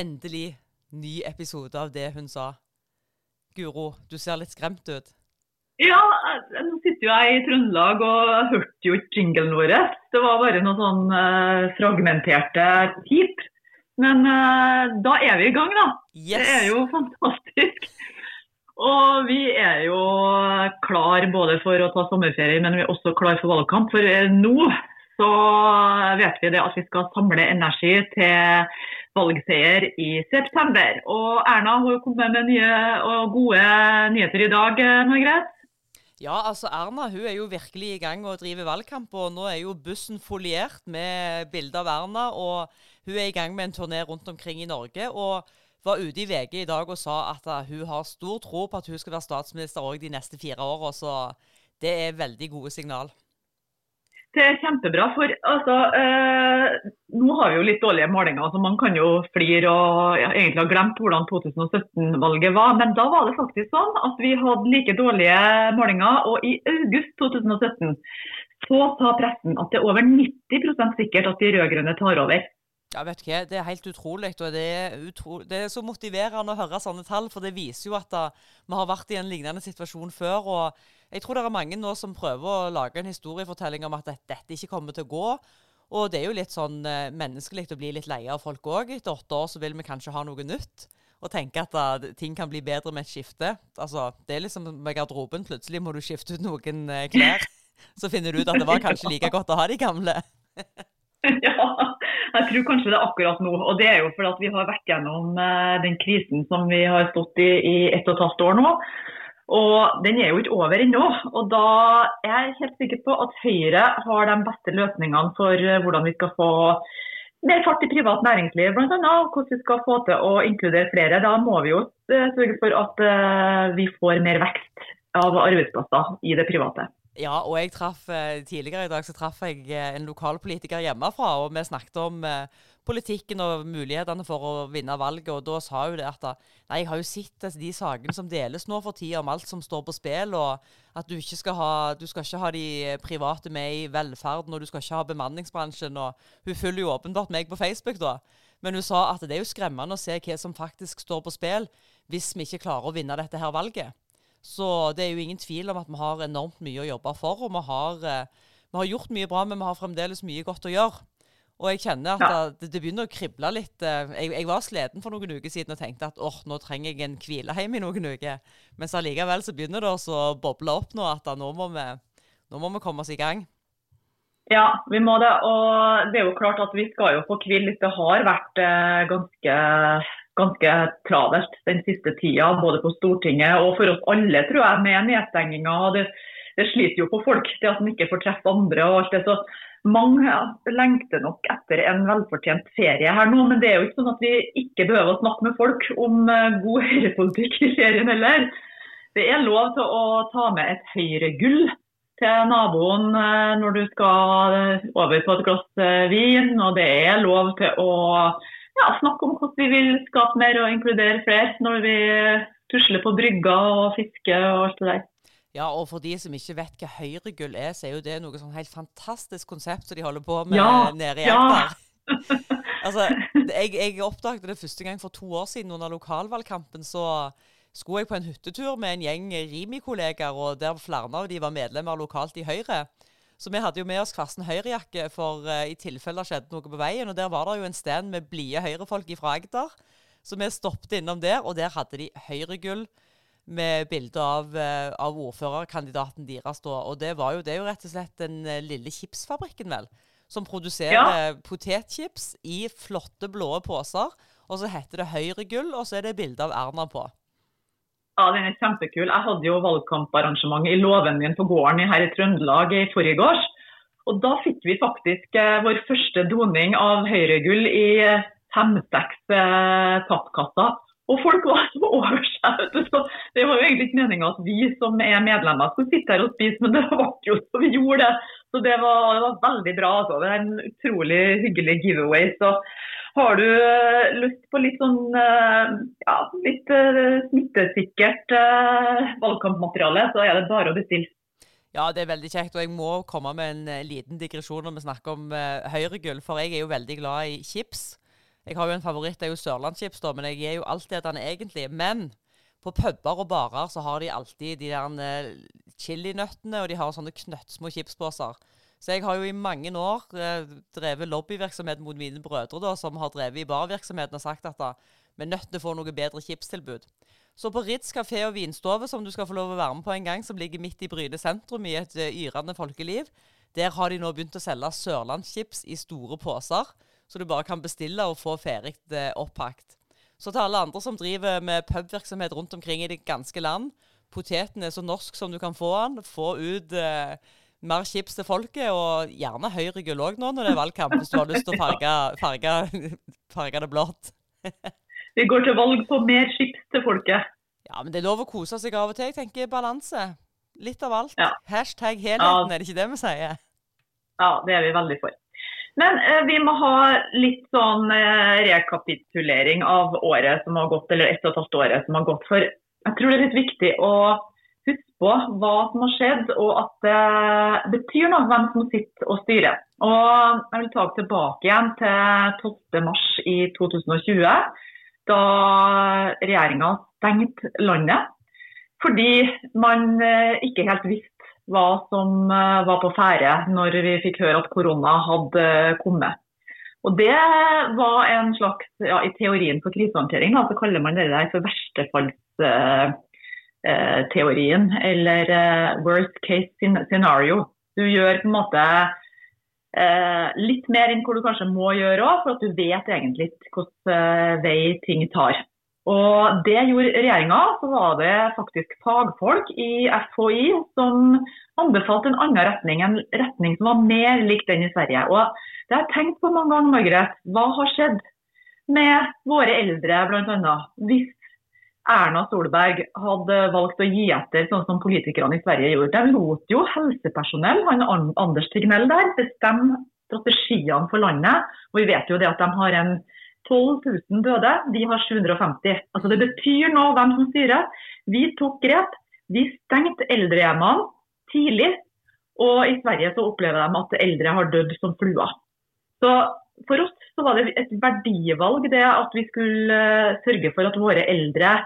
endelig ny episode av det hun sa. Guro, du ser litt skremt ut. Ja, nå sitter jo jeg i Trøndelag og hørte jo ikke jinglen vår. Det var bare noen sånn uh, fragmenterte pip. Men uh, da er vi i gang, da. Yes. Det er jo fantastisk. Og vi er jo klar både for å ta sommerferie, men vi er også klar for valgkamp. For uh, nå så vet vi det at vi skal samle energi til valgseier i september. Og Erna har kommet med nye og gode nyheter i dag, Margrethe. Ja, altså Erna hun er jo virkelig i gang og driver valgkamp. og Nå er jo bussen foliert med bilder av Erna. og Hun er i gang med en turné rundt omkring i Norge. og var ute i VG i dag og sa at hun har stor tro på at hun skal være statsminister òg de neste fire åra. Så det er veldig gode signal. Det er kjempebra. For altså, eh, nå har vi jo litt dårlige målinger, så man kan jo flire og ja, egentlig ha glemt hvordan 2017-valget var. Men da var det faktisk sånn at vi hadde like dårlige målinger. Og i august 2017 så sa pressen at det er over 90% sikkert at de rød-grønne tar over. Ja, vet du hva? Det er helt utrolig. og det er, utro det er, så motiverende å høre sånne tall. For det viser jo at da, vi har vært i en lignende situasjon før. og Jeg tror det er mange nå som prøver å lage en historiefortelling om at dette, ikke kommer til å gå. Og det er jo litt sånn eh, menneskelig å bli litt lei av folk òg. Etter åtte år så vil vi kanskje ha noe nytt. Og tenke at da, ting kan bli bedre med et skifte. Altså, Det er liksom med garderoben. Plutselig må du skifte ut noen eh, klær. Så finner du ut at det var kanskje like godt å ha de gamle. ja. Jeg tror kanskje det er akkurat nå. Og det er jo fordi vi har vært gjennom eh, den krisen som vi har stått i i ett og et halvt år nå. Og den er jo ikke over ennå. Og da er jeg helt sikker på at Høyre har de beste løsningene for eh, hvordan vi skal få mer fart i privat næringsliv, bl.a. Hvordan vi skal få til å inkludere flere. Da må vi jo eh, sørge for at vi får mer vekst av arbeidsplasser i det private. Ja, og jeg traff eh, tidligere i dag så traff jeg eh, en lokalpolitiker hjemmefra, og vi snakket om eh, politikken og mulighetene for å vinne valget. Og da sa hun det at nei, jeg har jo sett de sakene som deles nå for tida om alt som står på spill, og at du ikke skal ha, du skal ikke ha de private med i velferden, og du skal ikke ha bemanningsbransjen. og Hun følger jo åpenbart meg på Facebook, da. Men hun sa at det er jo skremmende å se hva som faktisk står på spill, hvis vi ikke klarer å vinne dette her valget. Så det er jo ingen tvil om at vi har enormt mye å jobbe for. Og vi har, eh, vi har gjort mye bra, men vi har fremdeles mye godt å gjøre. Og jeg kjenner at ja. det, det, begynner å krible litt. Eh, jeg, jeg, var sliten for noen uker siden og tenkte at åh, nå trenger jeg en hvilehjem i noen uker. Mens allikevel så begynner det å boble opp nå at nå må, vi, nå må vi komme oss i gang. Ja, vi må det. Og det er jo klart at vi skal jo få hvile litt. Det har vært eh, ganske ganske travelt den siste tida, både på Stortinget og for oss alle, tror jeg, med nedstenginga. Det, det sliter jo på folk, det at en ikke får treffe andre og alt det. Så mange lengter nok etter en velfortjent ferie her nå. Men det er jo ikke sånn at vi ikke behøver å snakke med folk om uh, god høyrepolitikk i ferien heller. Det er lov til å ta med et høyregull til naboen uh, når du skal uh, over på et glass vin. Og det er lov til å ja, snakke om hvordan vi vil skape mer og inkludere flere når vi tusler på brygga og fisker og alt det der. Ja, og for de som ikke vet hva høyregull er, så er jo det noe sånn helt fantastisk konsept som de holder på med ja, nede i Agder. Ja. altså, jeg, jeg oppdaget det første gang for to år siden under lokalvalgkampen. Så skulle jeg på en hyttetur med en gjeng Rimi-kollegaer, og der flere av de var medlemmer lokalt i Høyre. Så vi hadde jo med oss Kvarsen Høyrejakke for uh, i tilfelle det skjedde noe på veien. Og der var det jo en stand med blide høyrefolk fra Agder. Så vi stoppet innom der, og der hadde de Høyregull med bilde av, uh, av ordførerkandidaten deres. Da. Og det, var jo, det er jo rett og slett den uh, lille chipsfabrikken, vel. Som produserer ja. potetchips i flotte blå poser. Og så heter det Høyregull, og så er det bilde av Erna på. Ja, den er kjempekul. Jeg hadde jo valgkamparrangement i låven min på gården her i Trøndelag i forrige gårs. Og da fikk vi faktisk eh, vår første doning av Høyregull i eh, fem-seks eh, pappkasser. Og folk var så over seg. Så det var jo egentlig ikke meninga at vi som er medlemmer skulle sitte her og spise, men det ble jo så vi gjorde det. Så det var, det var veldig bra. Altså. Det er en utrolig hyggelig giveaway. Så har du eh, lyst på litt sånn eh, ja, litt eh, smittesikkert valgkampmateriale, så er det bare å bestille. Ja, det er veldig kjekt. Og jeg må komme med en liten digresjon når vi snakker om Høyre-gull, For jeg er jo veldig glad i chips. Jeg har jo en favoritt, det er jo sørlandschips, da, men jeg er jo altetende egentlig. Men på puber og barer så har de alltid de der chilinøttene, og de har sånne knøttsmå chipsposer. Så jeg har jo i mange år eh, drevet lobbyvirksomhet mot mine brødre, da, som har drevet i barvirksomheten og sagt at vi er nødt til å få noe bedre chipstilbud. Så på Ritz kafé og vinstove, som du skal få lov å være med på en gang, som ligger midt i Bryne sentrum i et uh, yrende folkeliv, der har de nå begynt å selge sørlandschips i store poser, så du bare kan bestille og få ferdig uh, oppakt. Så til alle andre som driver med pubvirksomhet rundt omkring i det ganske land, poteten er så norsk som du kan få den. Få ut uh, mer chips til folket, og gjerne Høyre gull òg nå når det er valgkamp, hvis du har lyst til å farge, farge, farge det blått. Vi går til valg på mer chips til folket. Ja, men det er lov å kose seg av og til. Jeg tenker balanse. Litt av alt. Ja. Hashtag helheten, ja. er det ikke det vi sier? Ja, det er vi veldig for. Men eh, vi må ha litt sånn eh, rekapitulering av året som har gått, eller ett og et halvt året som har gått. For jeg tror det er litt viktig å på hva som har skjedd, og at det betyr noe hvem som sitter og styrer. Og jeg vil ta tilbake igjen til 12.3 i 2020 da regjeringa stengte landet. Fordi man eh, ikke helt visste hva som eh, var på ferde når vi fikk høre at korona hadde kommet. Og Det var en slags, ja, I teorien for krisehåndtering så kaller man det der for verstefallsteorien, uh, eller uh, worst case scenario. Du gjør på en måte Eh, litt mer enn hvor du kanskje må gjøre òg, for at du vet egentlig hvilken eh, vei ting tar. Og Det gjorde regjeringa. Så var det faktisk fagfolk i FHI som anbefalte en annen retning, en retning som var mer lik den i Sverige. Og Det har jeg tenkt på mange ganger, Margaret. Hva har skjedd med våre eldre, bl.a. Hvis Erna Solberg hadde valgt å gi etter, sånn som politikerne i Sverige gjorde. De lot jo helsepersonell, han Anders Tegnell der, bestemme strategiene for landet. Og vi vet jo det at de har en 12 000 døde, de har 750. Altså Det betyr noe hvem som styrer. Vi tok grep. Vi stengte eldrehjemmene tidlig. Og i Sverige så opplever de at eldre har dødd som fluer. Så for oss så var det et verdivalg det at vi skulle eh, sørge for at våre eldre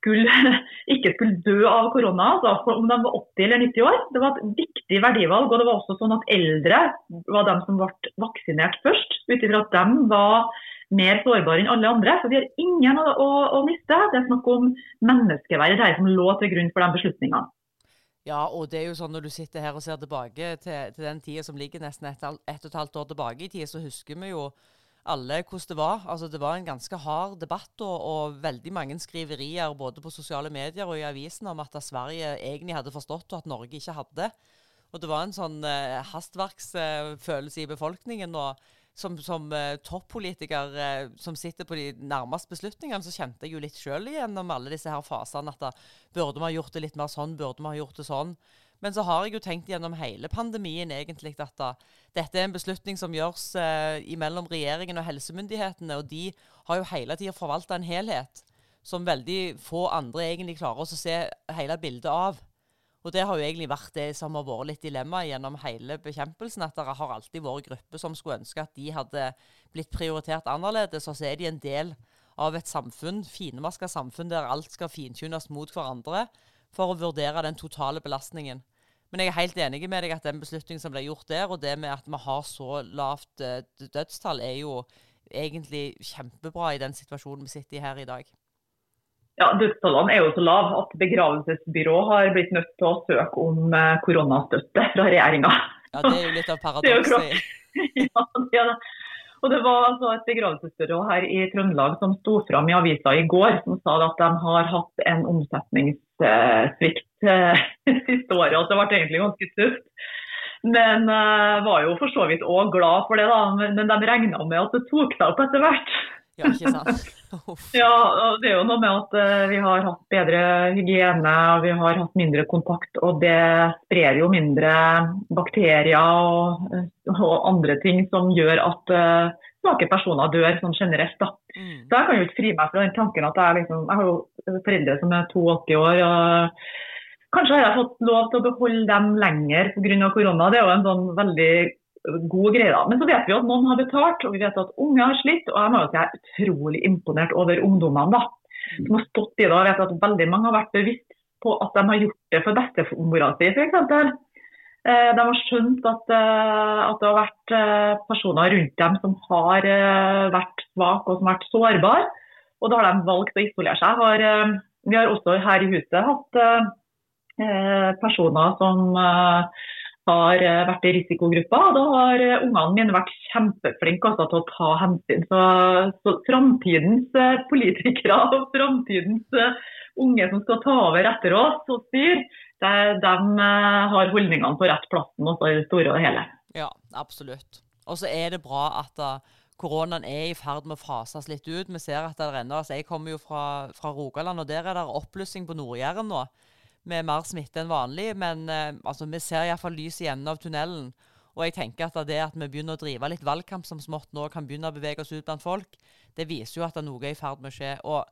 skulle, ikke skulle dø av korona, altså om de var 80 eller 90 år. Det var et viktig verdivalg. og det var også sånn at Eldre var de som ble vaksinert først, ut ifra at de var mer sårbare enn alle andre. Så vi har ingen å, å, å miste. Det er snakk om menneskeverd, det som lå til grunn for de beslutningene. Ja, og det er jo sånn når du sitter her og ser tilbake til, til den tida som ligger nesten ett et og et halvt år tilbake i tid, så husker vi jo alle hvordan det var. Altså Det var en ganske hard debatt og, og, veldig mange skriverier både på sosiale medier og i avisen om at Sverige egentlig hadde forstått, og at Norge ikke hadde. Og det var en sånn eh, hastverksfølelse i befolkningen. og som, som uh, toppolitiker uh, som sitter på de nærmeste beslutningene, så kjente jeg jo litt sjøl gjennom alle disse her fasene at da burde vi ha gjort det litt mer sånn, burde vi ha gjort det sånn. Men så har jeg jo tenkt gjennom hele pandemien egentlig at da, dette er en beslutning som gjøres uh, mellom regjeringen og helsemyndighetene, og de har jo hele tida forvalta en helhet som veldig få andre egentlig klarer å se hele bildet av. Og det har jo egentlig vært det som har vært litt dilemma gjennom hele bekjempelsen. At det har alltid vært grupper som skulle ønske at de hadde blitt prioritert annerledes. Og så er de en del av et samfunn, finmaska samfunn der alt skal fintunes mot hverandre for å vurdere den totale belastningen. Men jeg er helt enig med deg at den beslutningen som ble gjort der, og det med at vi har så lavt eh, dødstall, er jo egentlig kjempebra i den situasjonen vi sitter i her i dag ja, Dødstallene er jo så lave at begravelsesbyrå har blitt nødt til å søke om eh, koronastøtte fra regjeringa. Ja, det er jo litt av paradokset. ja, det er det. Og Det var altså et begravelsesbyrå her i Trøndelag som sto fram i avisa i går, som sa at de har hatt en omsetningssvikt eh, siste året. og Det ble egentlig ganske tøft. Men uh, var jo for så vidt òg glad for det, da. Men, men de regna med at det tok seg opp etter hvert. Ja, ikke sant? ja, det er jo noe med at uh, vi har hatt bedre hygiene og vi har hatt mindre kontakt. Og det sprer jo mindre bakterier og, uh, og andre ting som gjør at uh, svake personer dør sånn generelt. da. Mm. Så jeg kan jo ikke fri meg fra den tanken at jeg, liksom, jeg har jo foreldre som er 82 år. og Kanskje har jeg fått lov til å beholde dem lenger pga. korona. Det er jo en sånn veldig god greier. Men så vet vi at noen har betalt, og vi vet at unge har slitt. Og jeg må jo si jeg er utrolig imponert over ungdommene da, som har stått i det. og vet at veldig mange har vært bevisst på at de har gjort det for bestemora si, f.eks. Eh, de har skjønt at, eh, at, det har vært eh, personer rundt dem som har vært svake og som har vært sårbare. Og da har de valgt å isolere seg. Har, vi har også her i huset hatt personer som har vært i risikogruppa. Og da har ungene mine vært kjempeflinke altså, til å ta hensyn. Så, så framtidens politikere og framtidens unge som skal ta over etter oss og styre, de de, har holdningene på rett plassen i det store og hele. Ja, absolutt. Og så er det bra at koronaen er i ferd med å fases litt ut. Vi ser at det renner. Altså, jeg kommer jo fra, fra, Rogaland, og der er det oppblussing på Nord-Jæren nå. Med mer smitte enn vanlig. Men eh, altså, vi ser iallfall lys i enden av tunnelen. Og jeg tenker at det at vi begynner å drive litt valgkamp som smått nå, kan begynne å bevege oss ut blant folk, det viser jo at det er noe er i ferd med å skje. Og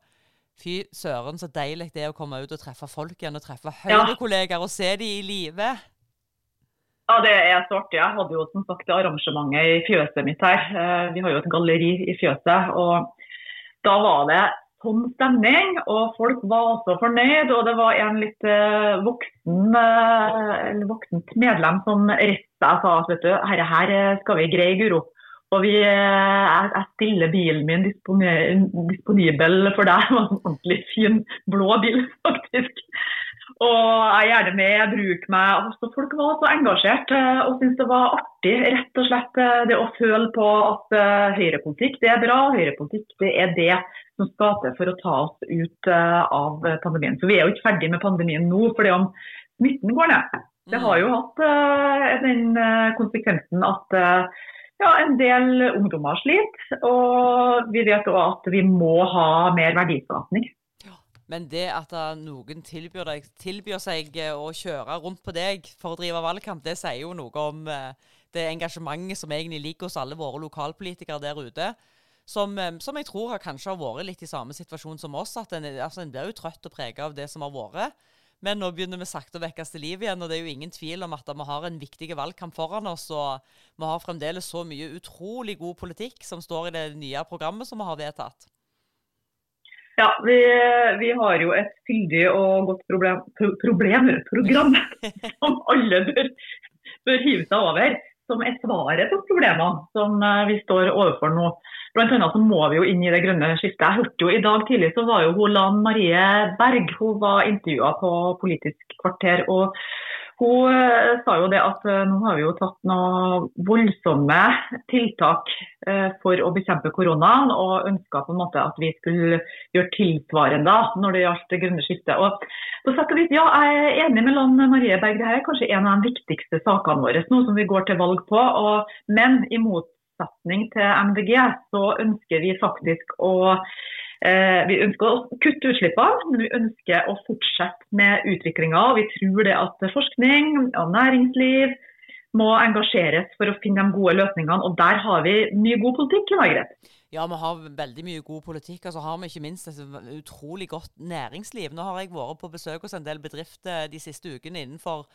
Fy søren, så deilig det er å komme ut og treffe folk igjen. Og treffe Høyre-kollegaer og se de i live. Ja, det er så artig. Jeg hadde jo som sagt arrangementet i fjøset mitt her. Eh, vi har jo et galleri i fjøset. og Da var det sånn stemning, og folk var også fornøyd. Og det var en litt uh, voksen, uh, voksent medlem som reiste og sa at vet du, herre her skal vi greie, Guro. Og vi, eh, jeg stiller bilen min disponibel for deg. Det var en ordentlig fin blå bil, faktisk. Og jeg er gjerne med, bruker meg. Altså, folk var så engasjert eh, og syntes det var artig rett og slett eh, det å føle på at høyrepolitikk det er bra. Høyrepolitikk det er det som skal til for å ta oss ut av pandemien. Så Vi er jo ikke ferdig med pandemien nå, fordi om smitten går ned. Det har jo hatt den konsekvensen at ja, en del ungdommer sliter. Og vi vet òg at vi må ha mer verdiskapning. Men det at noen tilbyr, deg, tilbyr, seg eh, å kjøre rundt på deg for å drive valgkamp, det sier jo noe om eh, det engasjementet som egentlig ligger hos alle våre lokalpolitikere der ute. Som, eh, som jeg tror kanskje har vært litt i samme situasjon som oss. at En, altså blir jo trøtt og preget av det som har vært. Men nå begynner vi sakte å vekkes til liv igjen, og det er jo ingen tvil om at vi har en viktig valgkamp foran oss. Og vi har fremdeles så mye utrolig god politikk som står i det nye programmet som vi har vedtatt. Ja, vi, vi har jo et fyldig og godt problem, pro, problemprogram som alle bør, bør hive seg over. Som er svaret på problemene som eh, vi står overfor nå. Blant annet så må vi jo inn i det grønne skiftet. Jeg hørte jo I dag tidlig så var jo hun Lan Marie Berg hun var intervjua på Politisk kvarter. og Hun eh, sa jo det at eh, nå har vi jo tatt noen voldsomme tiltak eh, for å bekjempe koronaen, og ønska på en måte at vi skulle gjøre tilsvarende når det gjaldt det grønne skiftet. Og på sett og vis, ja, Jeg er enig med Lan Marie Berg, dette er kanskje en av de viktigste sakene våre nå som vi går til valg på. Og, men i motsetning til MDG, så ønsker vi faktisk å vi ønsker å kutte utslippene, men vi ønsker å fortsette med utviklinga. Vi tror det at forskning og næringsliv må engasjeres for å finne de gode løsningene. Og der har vi mye god politikk. Margaret. Ja, vi har veldig mye god politikk. Og så har vi ikke minst et utrolig godt næringsliv. Nå har jeg vært på besøk hos en del bedrifter de siste ukene innenfor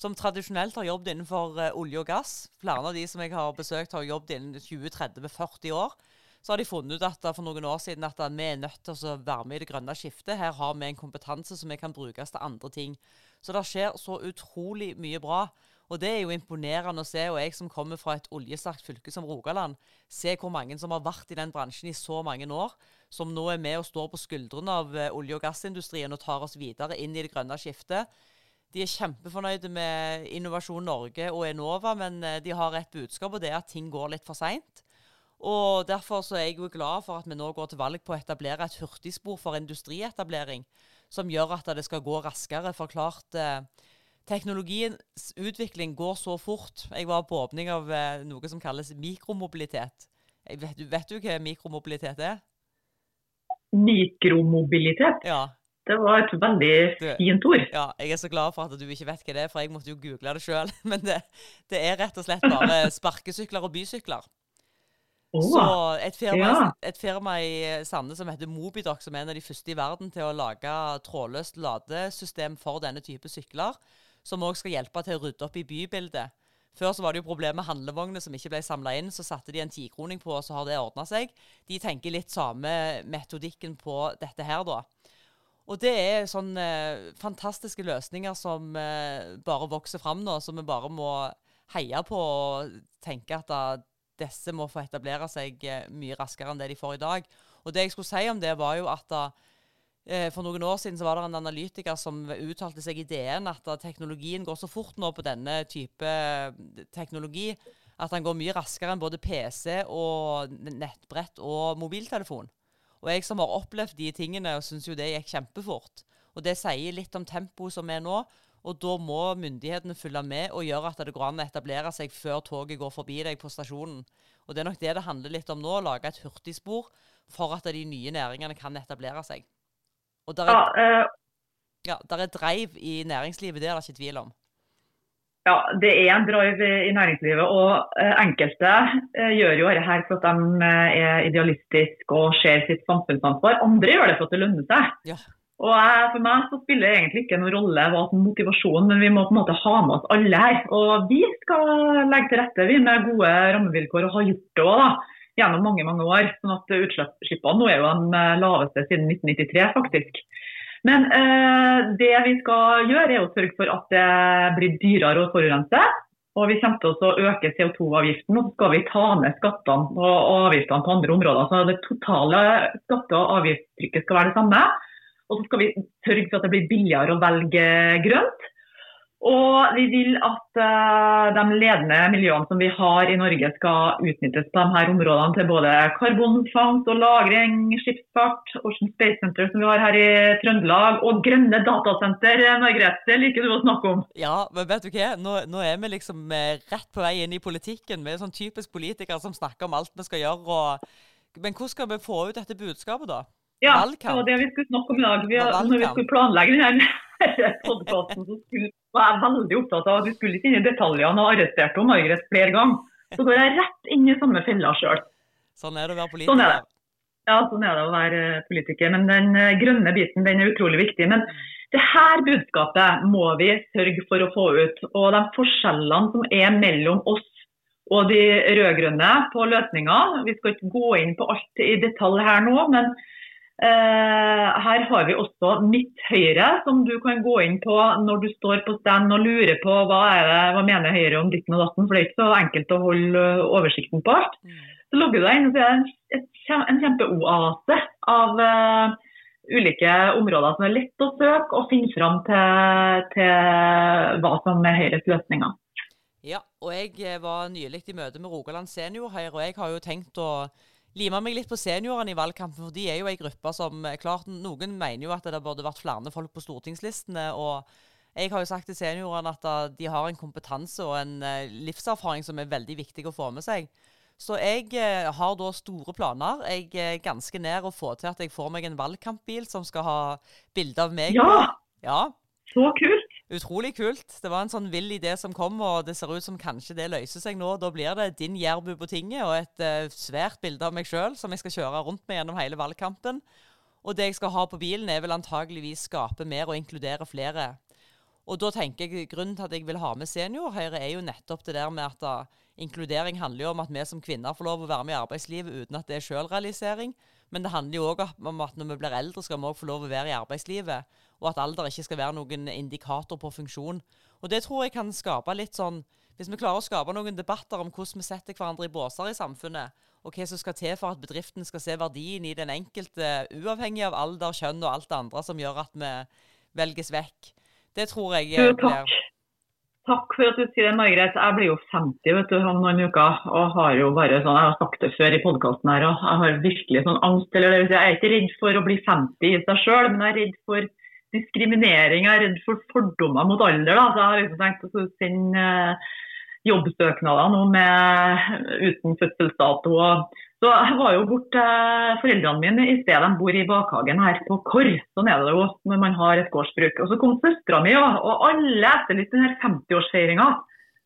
som tradisjonelt har jobbet innenfor uh, olje og gass. Flere av de som jeg har besøkt, har jobbet innen 20-30-40 år. Så har de funnet ut at for noen år siden at vi er nødt til å være med i det grønne skiftet. Her har vi en kompetanse som vi kan brukes til andre ting. Så det skjer så utrolig mye bra. Og det er jo imponerende å se. Og jeg som kommer fra et oljesterkt fylke som Rogaland, se hvor mange som har vært i den bransjen i så mange år, som nå er med og står på skuldrene av eh, olje- og gassindustrien og tar oss videre inn i det grønne skiftet. De er kjempefornøyde med Innovasjon Norge og Enova, men eh, de har et budskap, og det er at ting går litt for seint. Og Derfor så er jeg jo glad for at vi nå går til valg på å etablere et hurtigspor for industrietablering, som gjør at det skal gå raskere. For klart, eh, teknologiens utvikling går så fort. Jeg var på åpning av eh, noe som kalles mikromobilitet. Vet du, vet du hva mikromobilitet er? Mikromobilitet? Ja. Det var et veldig fint ord. Ja, jeg er så glad for at du ikke vet hva det er, for jeg måtte jo google det sjøl. Men det, det, er rett og slett bare sparkesykler og bysykler. Oh, så et firma, ja. et firma, i Sande som heter Mobidoc, som er en av de første i verden til å lage trådløst ladesystem for denne type sykler, som òg skal hjelpe til å rydde opp i bybildet. Før så var det jo problemet med handlevogner som ikke ble samla inn. Så satte de en tikroning på, og så har det ordna seg. De tenker litt samme metodikken på dette her, da. Og det er sånne eh, fantastiske løsninger som eh, bare vokser fram nå, som vi bare må heie på og tenke at disse må få etablere seg eh, mye raskere enn det de får i dag. Og det jeg skulle si om det, var jo at da, eh, for noen år siden så var det en analytiker som uttalte seg i DN at da, teknologien går så fort nå på denne type eh, teknologi at den går mye raskere enn både PC og nettbrett og mobiltelefon. Og jeg som har opplevd de tingene, syns jo det gikk kjempefort. Og det sier litt om tempoet som er nå. Og da må myndighetene følge med og gjøre at det går an å etablere seg før toget går forbi deg på stasjonen. Og det er nok det det handler litt om nå, å lage et hurtigspor for at de nye næringene kan etablere seg. Og der er, ja, uh, ja, der er dreiv i næringslivet, det er det ikke tvil om. Ja, det er en drive i næringslivet. Og uh, enkelte uh, gjør jo dette her for at de er idealistiske og ser sitt samfunnsansvar. Andre gjør det for at det lønner seg. Ja. Og For meg så spiller det egentlig ikke noen rolle hva som motivasjon, men vi må på en måte ha med oss alle her. Og vi skal legge til rette vi med gode rammevilkår, og har gjort det også, gjennom mange mange år. sånn at Utslippene nå er jo de laveste siden 1993, faktisk. Men eh, det vi skal gjøre, er å sørge for at det blir dyrere å forurense. Og vi kommer til å øke CO2-avgiften, og så skal vi ta ned skattene og avgiftene på andre områder. Så det totale skatte- og avgiftstrykket skal være det samme. Og så skal vi sørge for at det blir billigere å velge grønt. Og vi vil at uh, de ledende miljøene som vi har i Norge skal utnyttes på de her områdene til både karbonfangst og -lagring, skipsfart, Ocean Space Center som vi har her i Trøndelag, og grønne datasenter. Margrethe, det liker du å snakke om? Ja, men vet du hva? Nå, nå er vi liksom eh, rett på vei inn i politikken. Vi er sånn typisk politikere som snakker om alt vi skal gjøre. Og... Men hvordan skal vi få ut dette budskapet, da? Ja, det var det vi skulle snakke om i dag. Vi, når vi skulle planlegge denne podkasten, var jeg veldig opptatt av at vi skulle ikke inn i detaljene og arresterte Margaret flere ganger. Så går jeg rett inn i samme fella sjøl. Sånn er det å være politiker. Sånn er det. Ja, sånn er det å være politiker. Men den eh, grønne biten den er utrolig viktig. Men det her budskapet må vi sørge for å få ut. Og de forskjellene som er mellom oss og de rød-grønne på løsninger Vi skal ikke gå inn på alt i detalj her nå, men Eh, her har vi også Mitt Høyre, som du kan gå inn på når du står på stand og lurer på hva, det, hva mener Høyre om ditten og datten. For det er ikke så enkelt å holde oversikten på alt. Mm. Så logger du deg inn, og så er det en kjempeoase av uh, ulike områder som er lett å søke og finne fram til, til hva som er Høyres løsninger. Ja, og jeg eh, var nylig i møte med Rogaland Senior her, og jeg har jo tenkt å lima meg litt på seniorene i valgkampen, for de er jo ei gruppe som eh, klart, Noen mener jo at det burde vært flere folk på stortingslistene. og jeg har jo sagt til seniorene at eh, de har en kompetanse og en uh, livserfaring som er veldig viktig å få med seg. Så jeg har da store planer. Jeg er ganske nær å få til at jeg får meg en valgkampbil som skal ha bilde av meg. Ja! ja. Så kult! Utrolig kult. Det var en sånn vill idé som kom, og det ser ut som kanskje det løser seg nå. Da blir det din Jærbu på tinget og et uh, svært bilde av meg sjøl som jeg skal kjøre rundt med gjennom hele valgkampen. Og det jeg skal ha på bilen, er vel antageligvis skape mer og inkludere flere. Og da tenker jeg Grunnen til at jeg vil ha med seniorhøyre, er jo nettopp det der med at da, inkludering handler jo om at vi som kvinner får lov å være med i arbeidslivet uten at det er sjølrealisering. Men det handler jo òg om at når vi blir eldre, skal vi òg få lov å være i arbeidslivet og at alder ikke skal være noen indikator på funksjon. Og det tror jeg kan skape litt sånn Hvis vi klarer å skape noen debatter om hvordan vi setter hverandre i båser i samfunnet, og hva som skal til for at bedriften skal se verdien i den enkelte, uavhengig av alder, kjønn og alt det andre som gjør at vi velges vekk. Det tror jeg du, takk. For at du sier det, Margrethe. Jeg blir jo 50 vet du, om noen uker. og har jo bare sånn, Jeg har sagt det før i podkasten her, og jeg har virkelig sånn angst. eller Jeg er ikke redd for å bli 50 i seg sjøl, men jeg er redd for diskriminering. Jeg er redd for fordommer mot alder. Da. Så jeg har liksom tenkt å sende uh, jobbsøknader nå med, uten fødselsdato. Så jeg var jo bort til foreldrene mine i stedet. De bor i bakhagen her på Korr. Sånn er det jo når man har et gårdsbruk. Og så kom søstera mi, og alle etterlyste denne 50-årsfeiringa.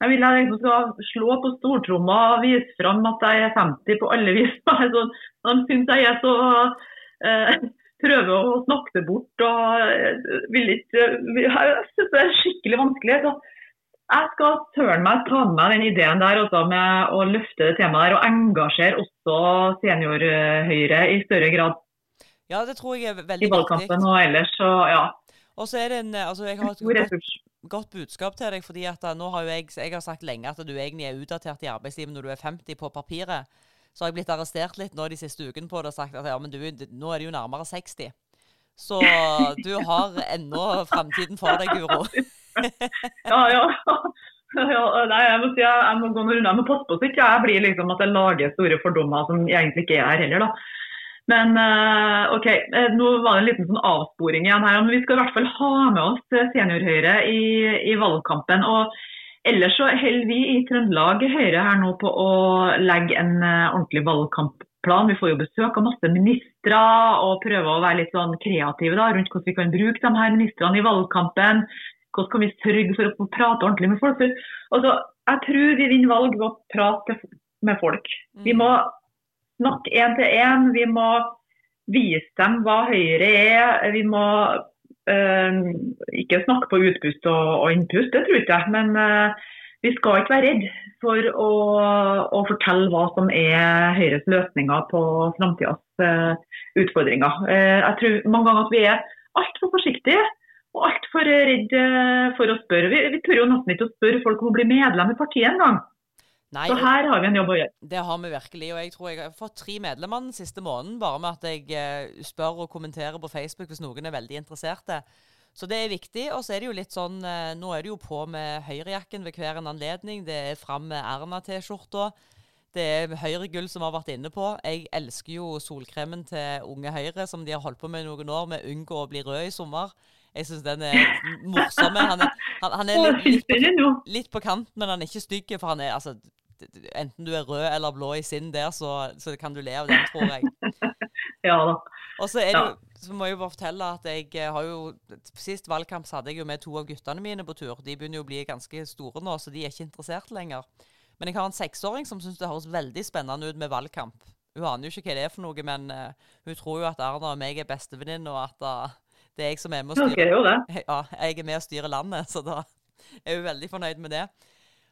Jeg ville liksom skal slå på stortromma og vise fram at jeg er 50 på alle vis. de syns jeg er så eh, prøver å snakke det bort. og vil ikke, Jeg syns det er skikkelig vanskelig. Så jeg skal tørne meg ta med meg den ideen der også med å løfte det temaet der, og engasjere også senior-Høyre i større grad. Ja, det tror jeg er veldig viktig. I valgkampen og ellers, så ja. Og så er det en, altså Jeg har et godt, godt, budskap til deg. fordi at eh, nå har jo jeg, jeg har sagt lenge at du egentlig er utdatert i arbeidslivet når du er 50 på papiret. Så har jeg blitt arrestert litt nå de siste ukene på det og sagt at ja, men du, nå er det jo nærmere 60. Så du har ennå framtiden for deg, Guro. ja, ja. ja nei, jeg må si jeg, jeg må gå noen runder. Jeg må passe på så ikke jeg blir liksom at jeg lager store fordommer som egentlig ikke er her heller, da. Men uh, OK, eh, nå var det en liten sånn avsporing igjen her. Men vi skal i hvert fall ha med oss senior-Høyre i, i, valgkampen. og Ellers så holder vi i Trøndelag Høyre her nå på å legge en ordentlig valgkampplan. Vi får jo besøk av masse ministre og prøver å være litt sånn kreative da, rundt hvordan vi kan bruke de her ministrene i valgkampen. Hvordan kan vi sørge for å prate ordentlig med folk? Altså, jeg tror vi vinner valg ved å prate med folk. Vi må snakke én til én. Vi må vise dem hva Høyre er. Vi må øh, ikke snakke på utpust og, og, innpust, det tror jeg ikke men øh, vi skal ikke være redd for å, å, fortelle hva som er Høyres løsninger på framtidas øh, utfordringer. jeg tror mange ganger at vi er altfor forsiktige og altfor redd for å spørre. Vi, vi tør jo nesten ikke å spørre folk om å bli medlem i partiet engang. Nei, så her har vi en jobb å gjøre. Det har vi virkelig. Og jeg tror jeg har fått tre medlemmer den siste måneden bare med at jeg eh, spør og kommenterer på Facebook hvis noen er veldig interesserte. Så det er viktig. Og så er det jo litt sånn eh, Nå er det jo på med høyrejakken ved hver en anledning. Det er fram med Erna-T-skjorta. Det er Høyre-gull som har vært inne på. Jeg elsker jo solkremen til Unge Høyre, som de har holdt på med noen år, med 'Unngå å bli rød i sommer'. Jeg syns den er morsom. Han er, han, han er litt, litt, på, litt, på, kanten, men han er ikke stygg. For han er altså Enten du er rød eller blå i sinn der, så, så, kan du le av den, tror jeg. ja da. Og så, ja. så må jeg jo bare fortelle at jeg eh, har jo Sist valgkamp så hadde jeg jo med to av guttene mine på tur. De begynner jo å bli ganske store nå, så de er ikke interessert lenger. Men jeg har en seksåring som syns det høres veldig spennende ut med valgkamp. Hun aner jo ikke hva det er for noe, men uh, hun tror jo at Erna og meg er bestevenninner, og at uh, det er jeg som er med å styre okay, Ja, jeg er med å styre landet, så da er hun veldig fornøyd med det.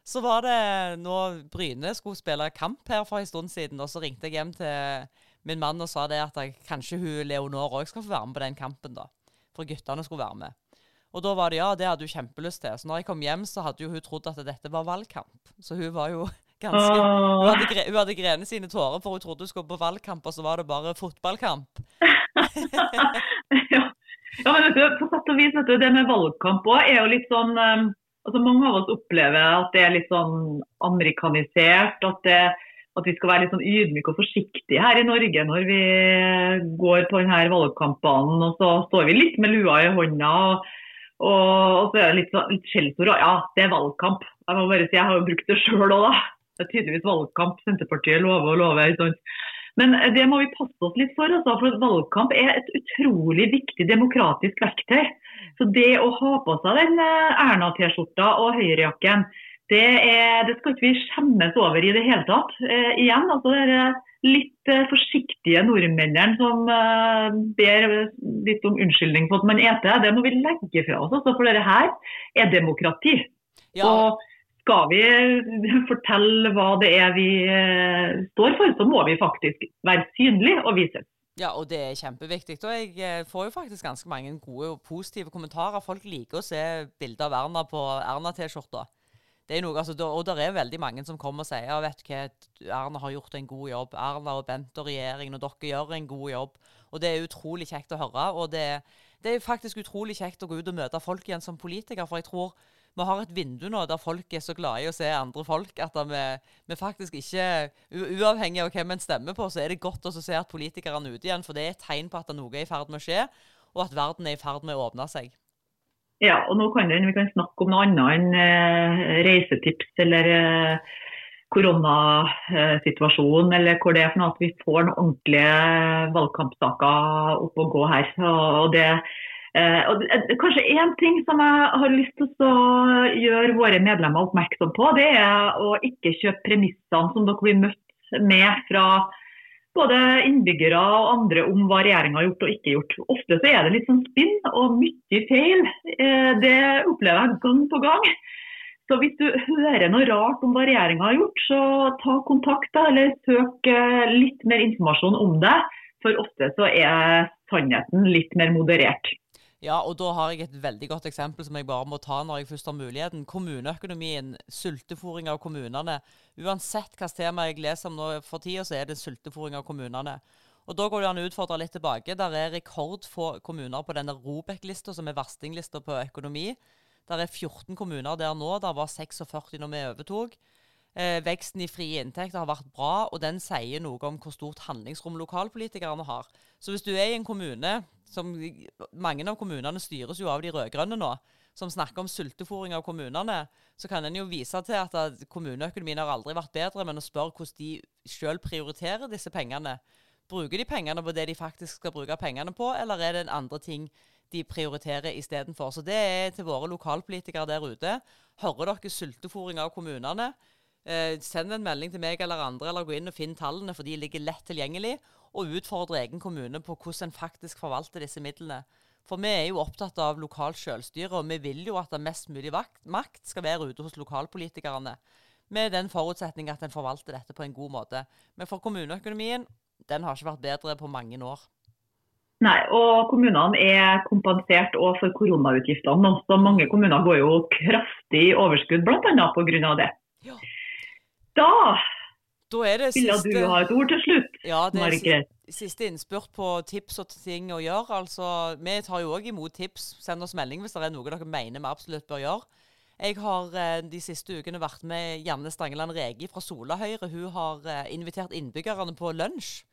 Så var det nå Bryne skulle spille kamp her for en stund siden, og så ringte jeg hjem til min mann og sa det at jeg, kanskje hun Leonor òg skal få være med på den kampen, da. For guttene skulle være med. Og da var det ja, det hadde hun kjempelyst til. Så når jeg kom hjem, så hadde jo hun trodd at dette var valgkamp. Så hun var jo ganske Hun hadde, gre, hun hadde grenet sine tårer, for hun trodde hun skulle på valgkamp, og så var det bare fotballkamp. ja. Ja, men vet du, på sett og vis, vet du, det med valgkamp òg er jo litt sånn um altså Mange av oss opplever at det er litt sånn amerikanisert. At, det, at vi skal være litt sånn ydmyke og forsiktige her i Norge når vi går på denne valgkampbanen. Og så står vi litt med lua i hånda. og, og, så er det litt, litt skjellsord. Ja, det er valgkamp. Jeg må bare si, jeg har jo brukt det sjøl òg, da. Det er tydeligvis valgkamp. Senterpartiet lover og lover. Sånn. Men det må vi passe oss litt for. Altså, for valgkamp er et utrolig viktig demokratisk verktøy. Så det å ha på seg den eh, Erna-T-skjorta og høyrejakken, det, er, det, skal ikke vi skjemmes over i det hele tatt. Eh, igjen, altså det er litt eh, forsiktige nordmennene som eh, ber litt om unnskyldning for at man eter, det må vi legge fra oss. Altså, for dette her er demokrati. Ja. Og skal vi fortelle hva det er vi eh, står for, så må vi faktisk være synlige og vise ja, og det er kjempeviktig. Og jeg eh, får jo faktisk ganske mange gode og positive kommentarer. Folk liker å se bilder av Erna på Erna-T-skjorta. Det er noe, altså, og det er veldig mange som kommer og sier vet hva, Erna har gjort en god jobb. Erna og Bent og regjeringen og dere gjør en god jobb. Og det er utrolig kjekt å høre. Og det, det er faktisk utrolig kjekt å gå ut og møte folk igjen som politiker. For jeg tror vi har et vindu nå der folk er så glade i å se andre folk at vi, vi faktisk ikke Uavhengig av hvem en stemmer på, så er det godt å se at politikerne er ute igjen. For det er et tegn på at noe er i ferd med å skje, og at verden er i ferd med å åpne seg. Ja, og nå kan vi kan snakke om noe annet enn eh, reisetips eller eh, koronasituasjon, eller hvor det er for noe at vi får noen ordentlige valgkampsaker opp og gå her. Og det Eh, og kanskje én ting som jeg har lyst til å gjøre våre medlemmer oppmerksom på, det er å ikke kjøpe premissene som dere blir møtt med fra både innbyggere og andre om hva regjeringa har gjort og ikke gjort. Ofte så er det litt sånn spinn og mye feil. Eh, det opplever jeg gang på gang. Så hvis du hører noe rart om hva regjeringa har gjort, så ta kontakt da, eller søk eh, litt mer informasjon om det. For ofte så er sannheten litt mer moderert. Ja, og da har jeg et veldig godt eksempel som jeg bare må ta når jeg først har muligheten. Kommuneøkonomien, sultefòring av kommunene. Uansett hvilket tema jeg leser om nå for tida, så er det sultefòring av kommunene. Og Da går det an å utfordre litt tilbake. Der er rekordfå kommuner på denne Robek-lista, som er verstinglista på økonomi. Der er 14 kommuner der nå. Der var 46 når vi overtok. Eh, veksten i frie inntekter har vært bra, og den sier noe om hvor stort handlingsrom lokalpolitikerne har. Så hvis du er i en kommune som Mange av kommunene styres jo av de rød-grønne nå. Som snakker om sultefòring av kommunene, så kan en jo vise til at kommuneøkonomien har aldri vært bedre, men å spørre hvordan de sjøl prioriterer disse pengene. Bruker de pengene på det de faktisk skal bruke pengene på, eller er det en andre ting de prioriterer istedenfor. Så det er til våre lokalpolitikere der ute. Hører dere sultefòring av kommunene? Eh, send en melding til meg eller andre, eller gå inn og finn tallene, for de ligger lett tilgjengelig. Og utfordre egen kommune på hvordan en faktisk forvalter disse midlene. For vi er jo opptatt av lokalt selvstyre, og vi vil jo at det mest mulig makt skal være ute hos lokalpolitikerne. Med den forutsetning at en forvalter dette på en god måte. Men for kommuneøkonomien, den har ikke vært bedre på mange år. Nei, og kommunene er kompensert òg for koronautgiftene. Så mange kommuner går jo kraftig i overskudd bl.a. pga. det. Ja. Da, da er det ville siste... du ha et ord til slutt, ja, det Siste innspurt på tips og ting å gjøre. Altså, vi tar jo òg imot tips. Send oss melding hvis det er noe dere mener vi absolutt bør gjøre. Jeg har eh, de siste ukene vært med Janne Stangeland Regi fra Sola Høyre. Hun har eh, invitert innbyggerne på lunsj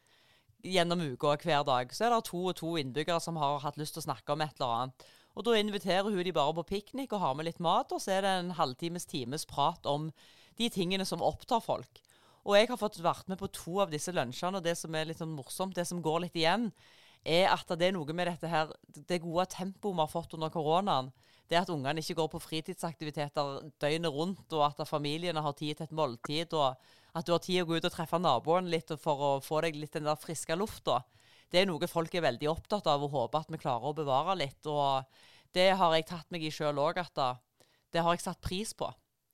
gjennom uka hver dag. Så er det to og to innbyggere som har hatt lyst til å snakke om et eller annet. Og Da inviterer hun de bare på piknik og har med litt mat, og så er det en halvtimes times prat om de tingene som opptar folk. Og jeg har fått vært med på to av disse lunsjene, og det som er litt sånn morsomt, det som går litt igjen, er at det er noe med dette her, det gode tempoet vi har fått under koronaen. Det at ungene ikke går på fritidsaktiviteter døgnet rundt, og at familiene har tid til et måltid. og at du har tid å gå ut og treffe naboen litt for å få deg litt den der friske lufta. Det er noe folk er veldig opptatt av og håper at vi klarer å bevare litt. Og det har jeg tatt meg i sjøl òg, at det har jeg satt pris på.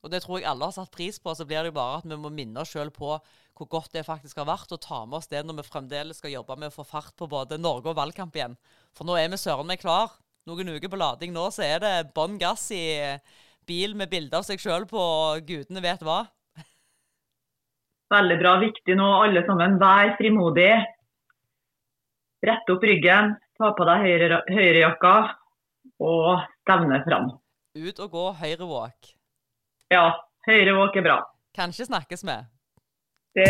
Og det tror jeg alle har satt pris på. Så blir det jo bare at vi må minne oss sjøl på hvor godt det faktisk har vært, og ta med oss det når vi fremdeles skal jobbe med å få fart på både Norge og valgkamp igjen. For nå er vi søren meg klar. Noen uker på lading nå, så er det bånn gass i bil med bilde av seg sjøl på gudene vet hva. Veldig bra. Viktig nå, alle sammen. Vær frimodig. Rett opp ryggen, ta på deg høyre, høyrejakka og stevne fram. Ut og gå høyrewalk. Ja, høyrewalk er bra. Kanskje snakkes vi. Det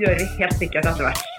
gjør vi helt sikkert etter hvert.